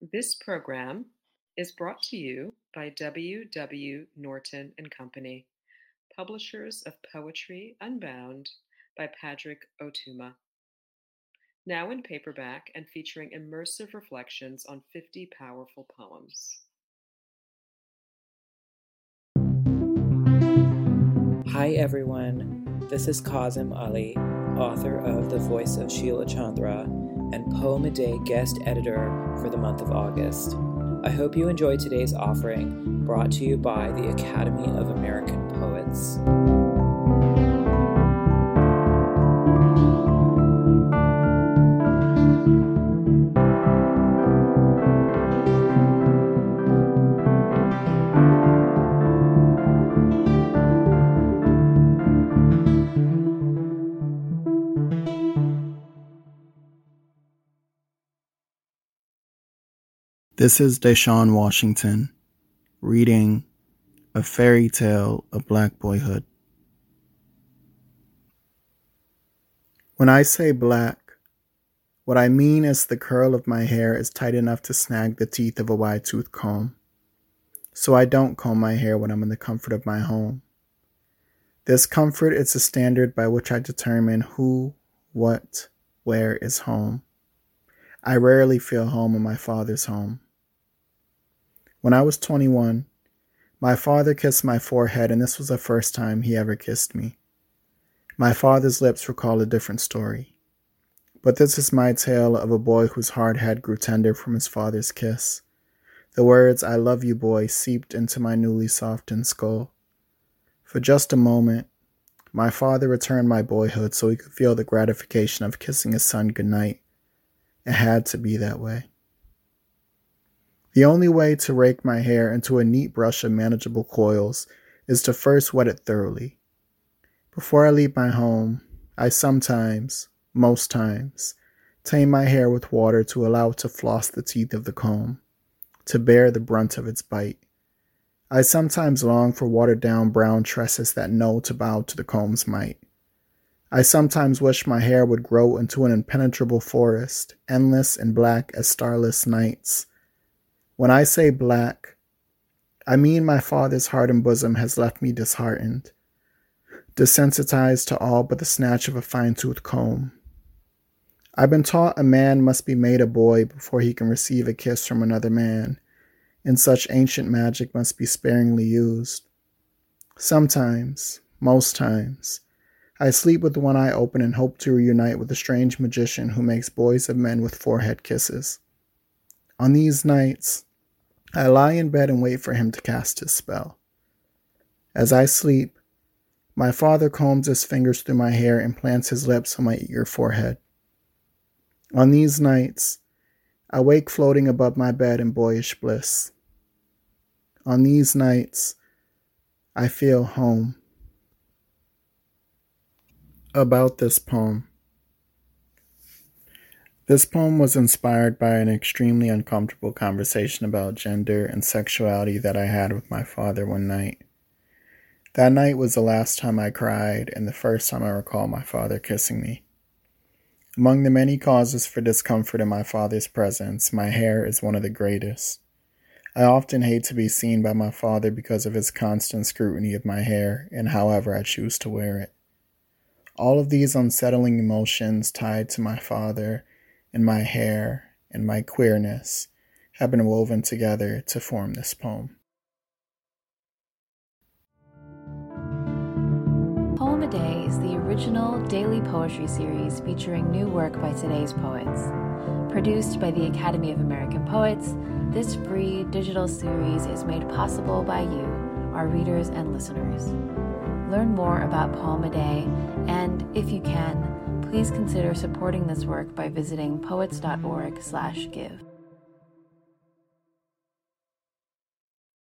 This program is brought to you by W. W. Norton and Company, publishers of Poetry Unbound by Padraig Ó Tuama. Now in paperback and featuring immersive reflections on 50 powerful poems. Hi everyone, this is Kazim Ali, author of The Voice of Sheila Chandra and Poem a Day guest editor for the month of August. I hope you enjoy today's offering brought to you by the Academy of American Poets. This is Deshaun Washington reading A Fairy Tale of Black Boyhood. When I say black, what I mean is the curl of my hair is tight enough to snag the teeth of a wide tooth comb. So I don't comb my hair when I'm in the comfort of my home. This comfort is the standard by which I determine who, what, where is home. I rarely feel home in my father's home. When I was 21, my father kissed my forehead, and this was the first time he ever kissed me. My father's lips recall a different story. But this is my tale of a boy whose hard head grew tender from his father's kiss. The words, I love you, boy, seeped into my newly softened skull. For just a moment, my father returned my boyhood so he could feel the gratification of kissing his son goodnight. It had to be that way. The only way to rake my hair into a neat brush of manageable coils is to first wet it thoroughly. Before I leave my home, I sometimes, most times, tame my hair with water to allow it to floss the teeth of the comb, to bear the brunt of its bite. I sometimes long for watered down brown tresses that know to bow to the comb's might. I sometimes wish my hair would grow into an impenetrable forest, endless and black as starless nights, when I say black, I mean my father's heart and bosom has left me disheartened, desensitized to all but the snatch of a fine toothed comb. I've been taught a man must be made a boy before he can receive a kiss from another man, and such ancient magic must be sparingly used. Sometimes, most times, I sleep with one eye open and hope to reunite with the strange magician who makes boys of men with forehead kisses. On these nights, I lie in bed and wait for him to cast his spell. As I sleep, my father combs his fingers through my hair and plants his lips on my eager forehead. On these nights, I wake floating above my bed in boyish bliss. On these nights, I feel home. About this poem. This poem was inspired by an extremely uncomfortable conversation about gender and sexuality that I had with my father one night. That night was the last time I cried and the first time I recall my father kissing me. Among the many causes for discomfort in my father's presence, my hair is one of the greatest. I often hate to be seen by my father because of his constant scrutiny of my hair and however I choose to wear it. All of these unsettling emotions tied to my father and my hair and my queerness have been woven together to form this poem. Poem a Day is the original daily poetry series featuring new work by today's poets. Produced by the Academy of American Poets, this free digital series is made possible by you, our readers and listeners. Learn more about Poem a Day and, if you can, please consider supporting this work by visiting poets.org/give.